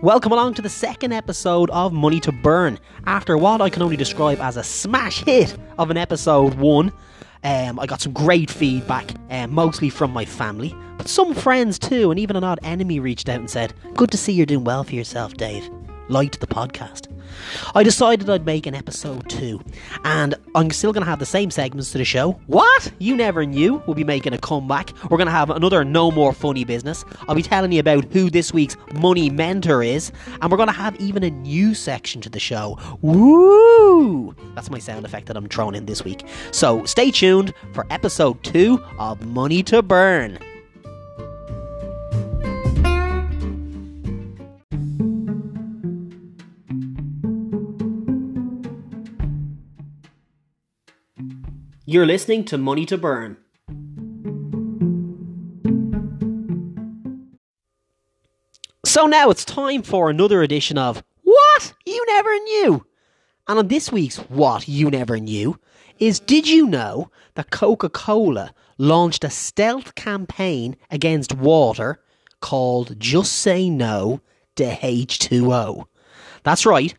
Welcome along to the second episode of Money to Burn. After what I can only describe as a smash hit of an episode one, um, I got some great feedback, um, mostly from my family, but some friends too, and even an odd enemy reached out and said, Good to see you're doing well for yourself, Dave. Liked the podcast. I decided I'd make an episode two, and I'm still going to have the same segments to the show. What? You never knew we'll be making a comeback. We're going to have another No More Funny Business. I'll be telling you about who this week's money mentor is, and we're going to have even a new section to the show. Woo! That's my sound effect that I'm throwing in this week. So stay tuned for episode two of Money to Burn. You're listening to Money to Burn. So now it's time for another edition of What You Never Knew. And on this week's What You Never Knew is Did you know that Coca Cola launched a stealth campaign against water called Just Say No to H2O? That's right.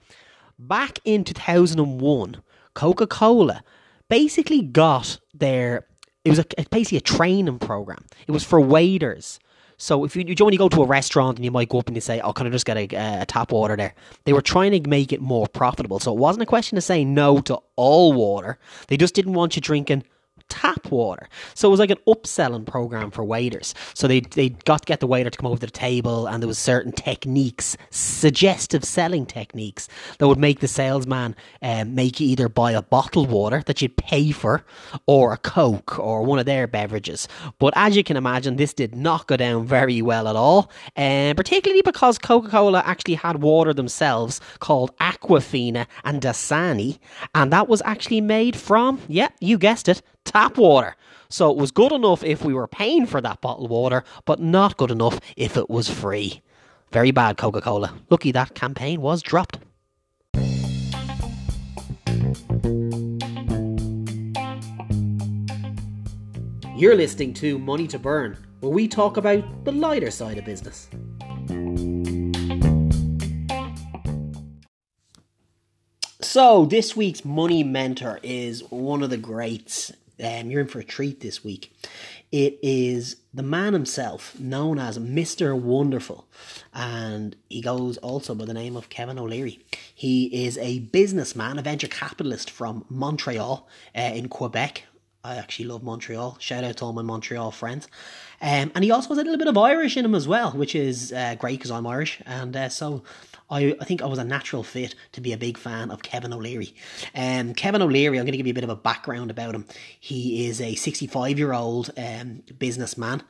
Back in 2001, Coca Cola basically got their it was a, basically a training program. It was for waiters. So if you, you when you go to a restaurant and you might go up and you say, "Oh, can I just get a, a, tap water there?" They were trying to make it more profitable. So it wasn't a question of saying no to all water. They just didn't want you drinking tap water. So it was like an upselling program for waiters. So they they got to get the waiter to come over to the table, and there was certain techniques, suggestive selling techniques that would make the salesman um, make you either buy a bottled water that you'd pay for, or a Coke or one of their beverages. But as you can imagine, this did not go down very well at all, and um, particularly because Coca Cola actually had water themselves called Aquafina and Dasani, and that was actually made from, yeah, you guessed it, tap water. So it was good enough if we were paying for that bottled water, but not good enough if it was free. Very bad, Coca Cola. Lucky that campaign was dropped. You're listening to Money to Burn, where we talk about the lighter side of business. So, this week's money mentor is one of the greats um, you're in for a treat this week. It is the man himself, known as Mr. Wonderful, and he goes also by the name of Kevin O'Leary. He is a businessman, a venture capitalist from Montreal uh, in Quebec. I actually love Montreal. Shout out to all my Montreal friends. Um, and he also has a little bit of Irish in him as well, which is uh, great because I'm Irish. And uh, so I, I think I was a natural fit to be a big fan of Kevin O'Leary. Um, Kevin O'Leary, I'm going to give you a bit of a background about him. He is a 65 year old um, businessman,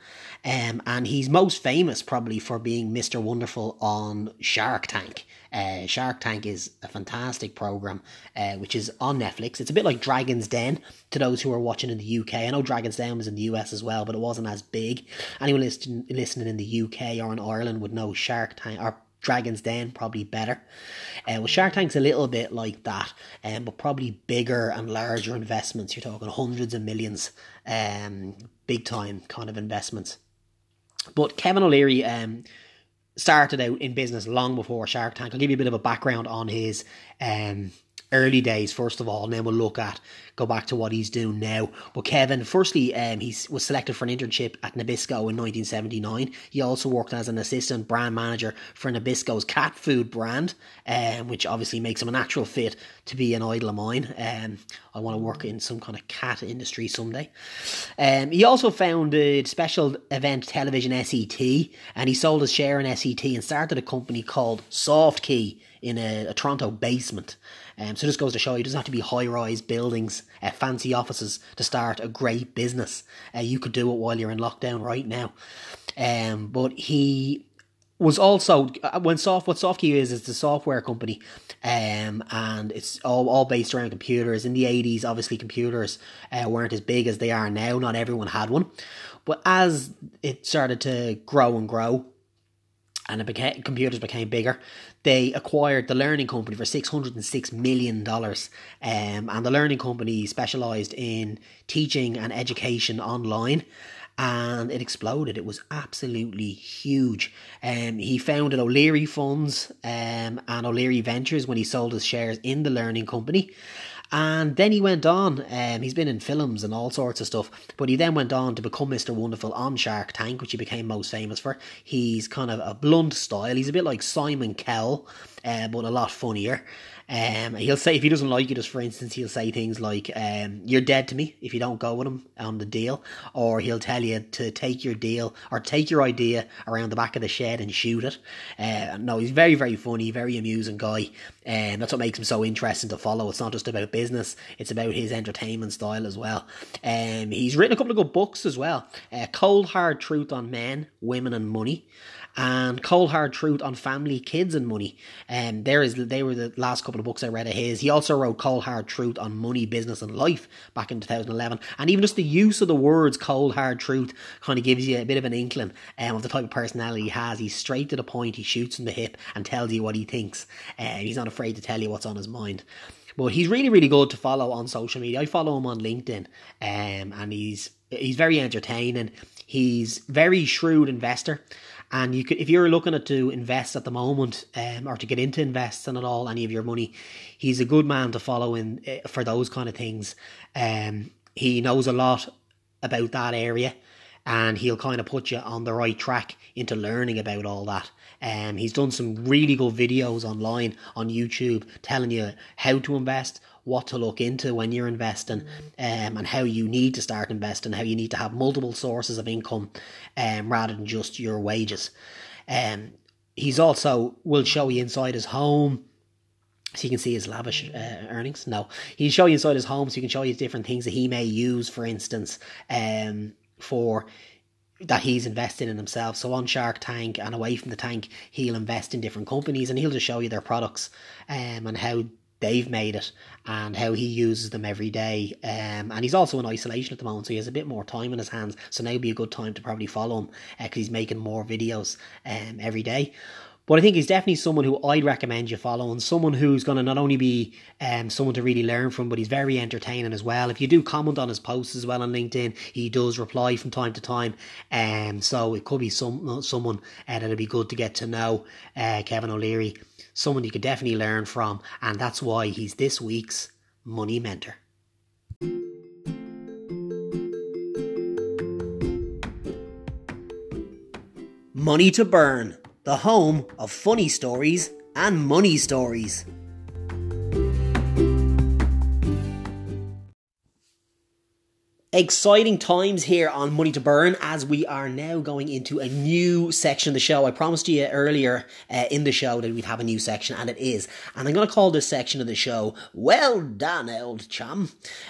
um, and he's most famous probably for being Mr. Wonderful on Shark Tank. Uh, Shark Tank is a fantastic program, uh, which is on Netflix. It's a bit like Dragon's Den to those who are watching in the UK. I know Dragon's Den was in the US as well, but it wasn't as big. Anyone listening, listening in the UK or in Ireland would know Shark Tank or Dragon's Den probably better. Uh, well, Shark Tank's a little bit like that, um, but probably bigger and larger investments. You're talking hundreds of millions, um, big time kind of investments. But Kevin O'Leary um, started out in business long before Shark Tank. I'll give you a bit of a background on his um, early days first of all, and then we'll look at go back to what he's doing now. But Kevin, firstly, um, he was selected for an internship at Nabisco in 1979. He also worked as an assistant brand manager for Nabisco's cat food brand, um, which obviously makes him a natural fit to be an idol of mine. Um, I want to work in some kind of cat industry someday. Um, he also founded Special Event Television SET, and he sold his share in SET and started a company called Softkey in a, a Toronto basement. Um, so this goes to show you, it doesn't have to be high rise buildings, uh, fancy offices to start a great business. Uh, you could do it while you're in lockdown right now. Um, but he was also uh, when soft what Softkey is is a software company, um, and it's all all based around computers. In the eighties, obviously computers uh, weren't as big as they are now. Not everyone had one, but as it started to grow and grow, and it computers became bigger. They acquired the Learning Company for six hundred and six million dollars, um, and the Learning Company specialized in teaching and education online. and it exploded. It was absolutely huge. Um, he founded O'Leary Funds um, and O'Leary Ventures when he sold his shares in the learning company. And then he went on, um, he's been in films and all sorts of stuff, but he then went on to become Mr. Wonderful on Shark Tank, which he became most famous for. He's kind of a blunt style, he's a bit like Simon Cowell, uh, but a lot funnier. Um, he'll say if he doesn't like you, just for instance, he'll say things like, um, "You're dead to me if you don't go with him on the deal," or he'll tell you to take your deal or take your idea around the back of the shed and shoot it. Uh, no, he's very, very funny, very amusing guy, and um, that's what makes him so interesting to follow. It's not just about business; it's about his entertainment style as well. Um, he's written a couple of good books as well. Uh, Cold Hard Truth on Men, Women, and Money and Cold Hard Truth on Family, Kids and Money. Um, there is they were the last couple of books I read of his. He also wrote Cold Hard Truth on Money, Business and Life back in 2011. And even just the use of the words Cold Hard Truth kind of gives you a bit of an inkling um, of the type of personality he has. He's straight to the point, he shoots in the hip and tells you what he thinks. Uh, he's not afraid to tell you what's on his mind. But he's really, really good to follow on social media. I follow him on LinkedIn, um, and he's he's very entertaining. He's very shrewd investor, and you could, if you're looking at to invest at the moment, um, or to get into investing at all, any of your money, he's a good man to follow in uh, for those kind of things. Um, he knows a lot about that area, and he'll kind of put you on the right track into learning about all that. Um, he's done some really good videos online on YouTube telling you how to invest, what to look into when you're investing um, and how you need to start investing, how you need to have multiple sources of income um, rather than just your wages. Um, he's also will show you inside his home so you can see his lavish uh, earnings. No, he'll show you inside his home so you can show you different things that he may use, for instance, um, for that he's investing in himself. So on Shark Tank and away from the tank, he'll invest in different companies and he'll just show you their products um, and how they've made it and how he uses them every day. Um, and he's also in isolation at the moment, so he has a bit more time in his hands. So now would be a good time to probably follow him because uh, he's making more videos um, every day. But I think he's definitely someone who I'd recommend you follow, and someone who's going to not only be um, someone to really learn from, but he's very entertaining as well. If you do comment on his posts as well on LinkedIn, he does reply from time to time. Um, so it could be some someone uh, that'd be good to get to know. Uh, Kevin O'Leary, someone you could definitely learn from, and that's why he's this week's money mentor. Money to Burn the home of funny stories and money stories. Exciting times here on Money to Burn as we are now going into a new section of the show. I promised you earlier uh, in the show that we'd have a new section, and it is. And I'm going to call this section of the show Well Done, Old Chum.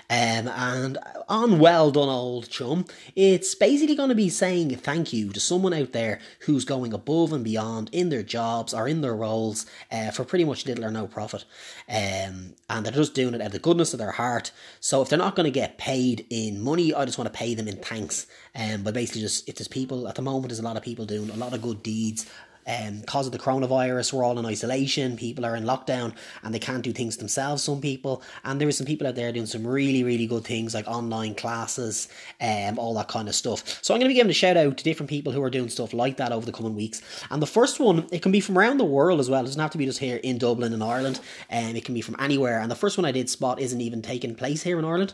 Um, and on Well Done, Old Chum, it's basically going to be saying thank you to someone out there who's going above and beyond in their jobs or in their roles uh, for pretty much little or no profit. Um, and they're just doing it out of the goodness of their heart. So if they're not going to get paid in money, I just want to pay them in thanks. Um, but basically, just if there's people at the moment, there's a lot of people doing a lot of good deeds um, because of the coronavirus, we're all in isolation. People are in lockdown and they can't do things themselves. Some people, and there are some people out there doing some really, really good things like online classes, um, all that kind of stuff. So I'm going to be giving a shout out to different people who are doing stuff like that over the coming weeks. And the first one, it can be from around the world as well. It doesn't have to be just here in Dublin in Ireland. Um, it can be from anywhere. And the first one I did spot isn't even taking place here in Ireland.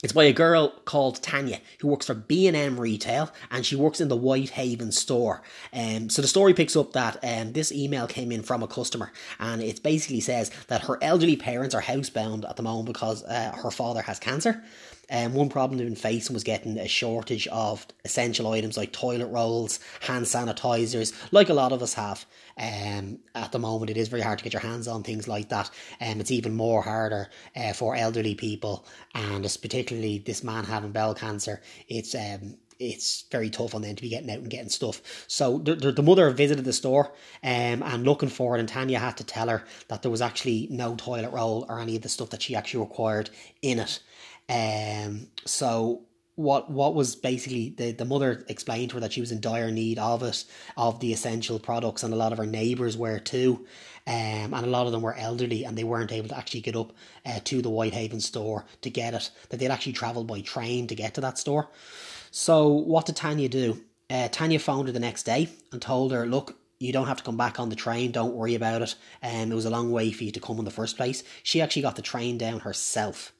It's by a girl called Tanya who works for B&M Retail and she works in the Whitehaven store. Um, so the story picks up that um, this email came in from a customer and it basically says that her elderly parents are housebound at the moment because uh, her father has cancer. And um, one problem they've been facing was getting a shortage of essential items like toilet rolls, hand sanitizers, like a lot of us have. Um, at the moment, it is very hard to get your hands on things like that, um, it's even more harder uh, for elderly people, and it's particularly this man having bowel cancer. It's um, it's very tough on them to be getting out and getting stuff. So the, the, the mother visited the store um, and looking for it, and Tanya had to tell her that there was actually no toilet roll or any of the stuff that she actually required in it. Um, so what what was basically the, the mother explained to her that she was in dire need of it, of the essential products, and a lot of her neighbours were too. Um, and a lot of them were elderly and they weren't able to actually get up uh, to the Whitehaven store to get it. That they'd actually travelled by train to get to that store. So what did Tanya do? Uh, Tanya phoned her the next day and told her, "Look, you don't have to come back on the train. Don't worry about it. Um, it was a long way for you to come in the first place." She actually got the train down herself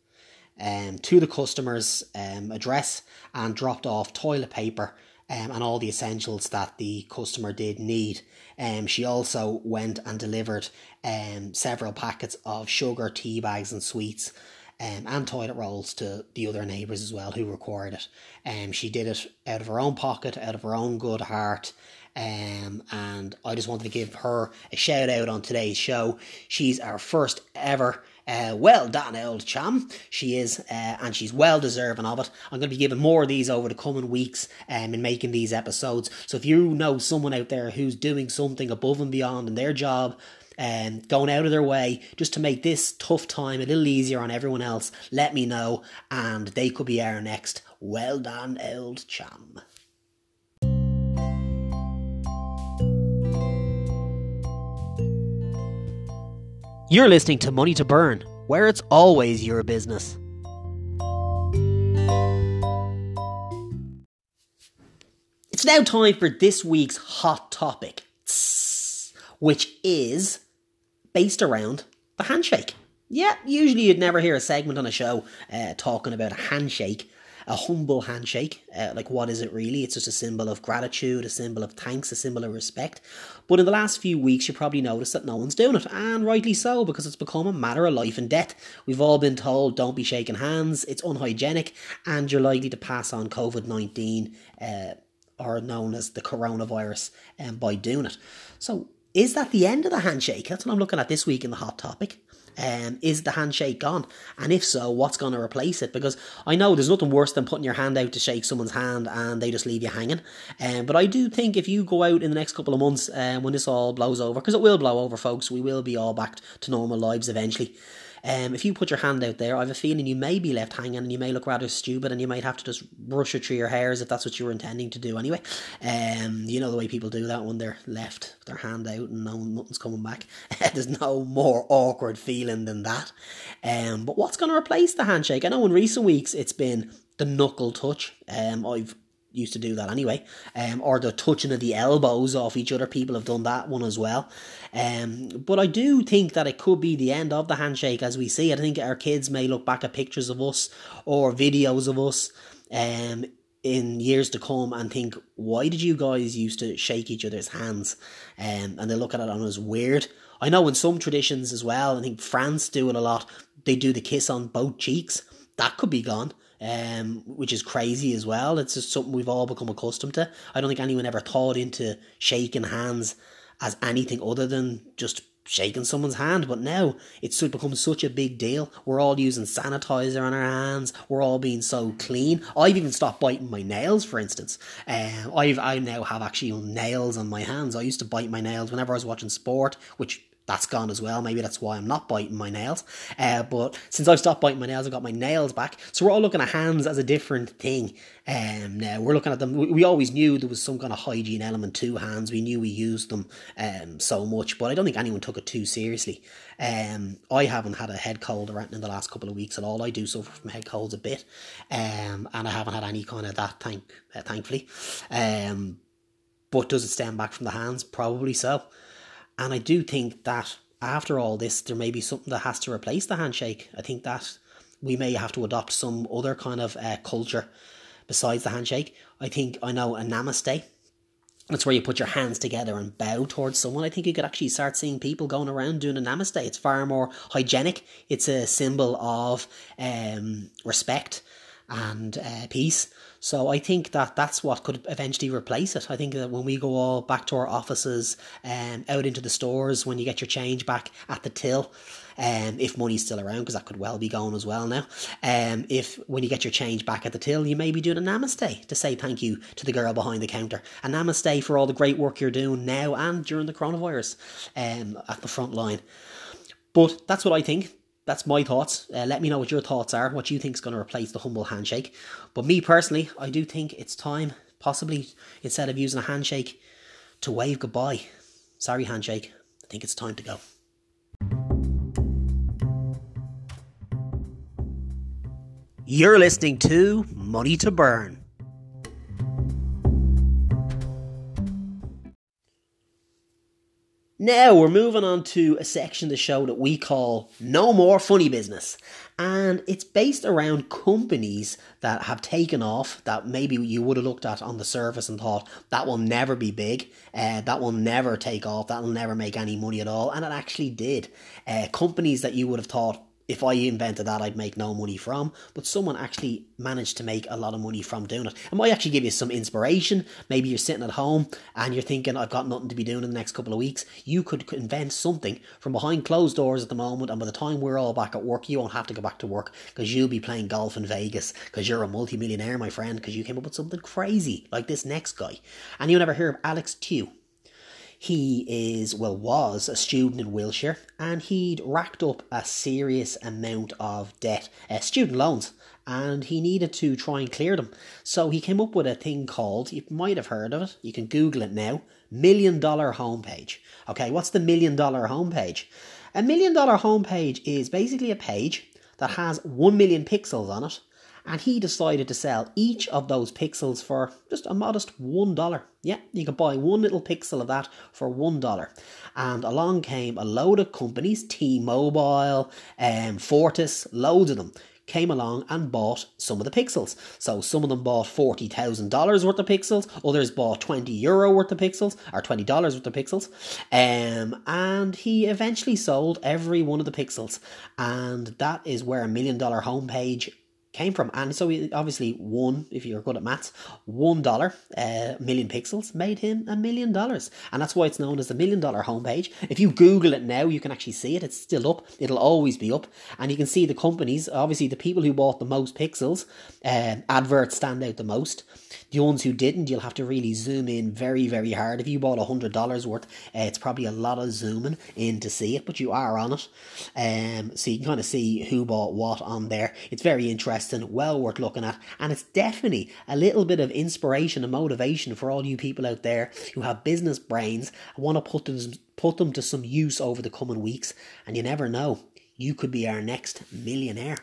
um, to the customer's um, address and dropped off toilet paper um, and all the essentials that the customer did need. Um, she also went and delivered um, several packets of sugar, tea bags, and sweets. Um, and toilet rolls to the other neighbours as well who required it. Um, she did it out of her own pocket, out of her own good heart, um, and I just wanted to give her a shout out on today's show. She's our first ever uh, well done, old chum. She is, uh, and she's well deserving of it. I'm going to be giving more of these over the coming weeks um, in making these episodes. So if you know someone out there who's doing something above and beyond in their job, um, going out of their way just to make this tough time a little easier on everyone else, let me know, and they could be our next well done, old chum. You're listening to Money to Burn, where it's always your business. It's now time for this week's hot topic, which is based around the handshake. Yeah, usually you'd never hear a segment on a show uh, talking about a handshake, a humble handshake. Uh, like, what is it really? It's just a symbol of gratitude, a symbol of thanks, a symbol of respect. But in the last few weeks, you probably noticed that no one's doing it, and rightly so, because it's become a matter of life and death. We've all been told don't be shaking hands, it's unhygienic, and you're likely to pass on COVID 19, uh, or known as the coronavirus, um, by doing it. So, is that the end of the handshake? That's what I'm looking at this week in the hot topic. Um, is the handshake gone? And if so, what's going to replace it? Because I know there's nothing worse than putting your hand out to shake someone's hand and they just leave you hanging. Um, but I do think if you go out in the next couple of months um, when this all blows over, because it will blow over, folks, we will be all back to normal lives eventually. Um, if you put your hand out there, I have a feeling you may be left hanging and you may look rather stupid and you might have to just brush it through your hairs if that's what you were intending to do anyway. Um, you know the way people do that when they're left their hand out and no, nothing's coming back. There's no more awkward feeling than that. Um, but what's going to replace the handshake? I know in recent weeks it's been the knuckle touch. Um, I've used to do that anyway, um, or the touching of the elbows off each other. People have done that one as well. Um, but I do think that it could be the end of the handshake as we see it. I think our kids may look back at pictures of us or videos of us um, in years to come and think, why did you guys used to shake each other's hands? Um, and they look at it on as weird. I know in some traditions as well, I think France do it a lot, they do the kiss on both cheeks. That could be gone um, which is crazy as well. It's just something we've all become accustomed to. I don't think anyone ever thought into shaking hands as anything other than just shaking someone's hand, but now it's become such a big deal. We're all using sanitizer on our hands. We're all being so clean. I've even stopped biting my nails, for instance. Uh, I've I now have actually nails on my hands. I used to bite my nails whenever I was watching sport, which that's gone as well. Maybe that's why I'm not biting my nails. Uh, but since I've stopped biting my nails, I've got my nails back. So we're all looking at hands as a different thing. Um, now we're looking at them. We, always knew there was some kind of hygiene element to hands. We knew we used them um, so much, but I don't think anyone took it too seriously. Um, I haven't had a head cold or anything in the last couple of weeks at all. I do suffer from head colds a bit, um, and I haven't had any kind of that. Thank, uh, thankfully. Um, but does it stem back from the hands? Probably so. And I do think that after all this, there may be something that has to replace the handshake. I think that we may have to adopt some other kind of uh, culture besides the handshake. I think I know a namaste. That's where you put your hands together and bow towards someone. I think you could actually start seeing people going around doing a namaste. It's far more hygienic. It's a symbol of um, respect and uh, peace. So I think that that's what could eventually replace it. I think that when we go all back to our offices and um, out into the stores, when you get your change back at the till, um, if money's still around, because that could well be gone as well now. Um, if when you get your change back at the till, you may be doing a namaste to say thank you to the girl behind the counter. A namaste for all the great work you're doing now and during the coronavirus um, at the front line. But that's what I think that's my thoughts. Uh, let me know what your thoughts are, what you think is going to replace the humble handshake. But me personally, I do think it's time, possibly instead of using a handshake, to wave goodbye. Sorry, handshake. I think it's time to go. You're listening to Money to Burn. Now we're moving on to a section of the show that we call No More Funny Business. And it's based around companies that have taken off that maybe you would have looked at on the surface and thought that will never be big, uh, that will never take off, that will never make any money at all. And it actually did. Uh, companies that you would have thought if I invented that, I'd make no money from. But someone actually managed to make a lot of money from doing it. It might actually give you some inspiration. Maybe you're sitting at home and you're thinking, I've got nothing to be doing in the next couple of weeks. You could invent something from behind closed doors at the moment, and by the time we're all back at work, you won't have to go back to work because you'll be playing golf in Vegas because you're a multimillionaire, my friend, because you came up with something crazy like this next guy. And you'll never hear of Alex Tew. He is, well, was a student in Wiltshire and he'd racked up a serious amount of debt, uh, student loans, and he needed to try and clear them. So he came up with a thing called, you might have heard of it, you can Google it now, Million Dollar Homepage. Okay, what's the Million Dollar Homepage? A Million Dollar Homepage is basically a page that has 1 million pixels on it and he decided to sell each of those pixels for just a modest one dollar. Yeah, you could buy one little pixel of that for one dollar. And along came a load of companies, T-Mobile, um, Fortis, loads of them came along and bought some of the pixels. So some of them bought $40,000 worth of pixels, others bought 20 euro worth of pixels, or $20 worth of pixels. Um, and he eventually sold every one of the pixels. And that is where a million dollar homepage came from. And so he obviously won, if you're good at maths, one dollar, a uh, million pixels made him a million dollars. And that's why it's known as the million dollar homepage. If you Google it now, you can actually see it. It's still up. It'll always be up. And you can see the companies, obviously the people who bought the most pixels, uh, adverts stand out the most. The ones who didn't, you'll have to really zoom in very, very hard. If you bought a hundred dollars worth, uh, it's probably a lot of zooming in to see it, but you are on it. Um, so you can kind of see who bought what on there. It's very interesting, well worth looking at, and it's definitely a little bit of inspiration and motivation for all you people out there who have business brains and want to put them put them to some use over the coming weeks. And you never know, you could be our next millionaire.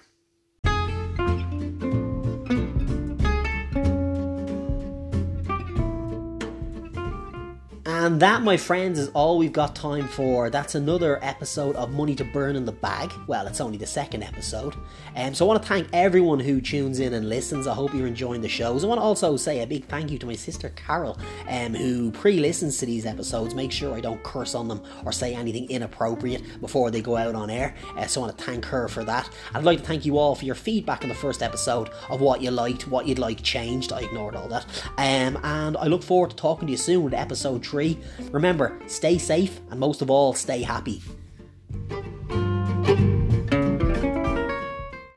And that, my friends, is all we've got time for. That's another episode of Money to Burn in the Bag. Well, it's only the second episode. Um, so I want to thank everyone who tunes in and listens. I hope you're enjoying the shows. I want to also say a big thank you to my sister Carol, um, who pre listens to these episodes. Make sure I don't curse on them or say anything inappropriate before they go out on air. Uh, so I want to thank her for that. I'd like to thank you all for your feedback in the first episode of what you liked, what you'd like changed. I ignored all that. Um, and I look forward to talking to you soon with episode 3 Remember, stay safe and most of all, stay happy.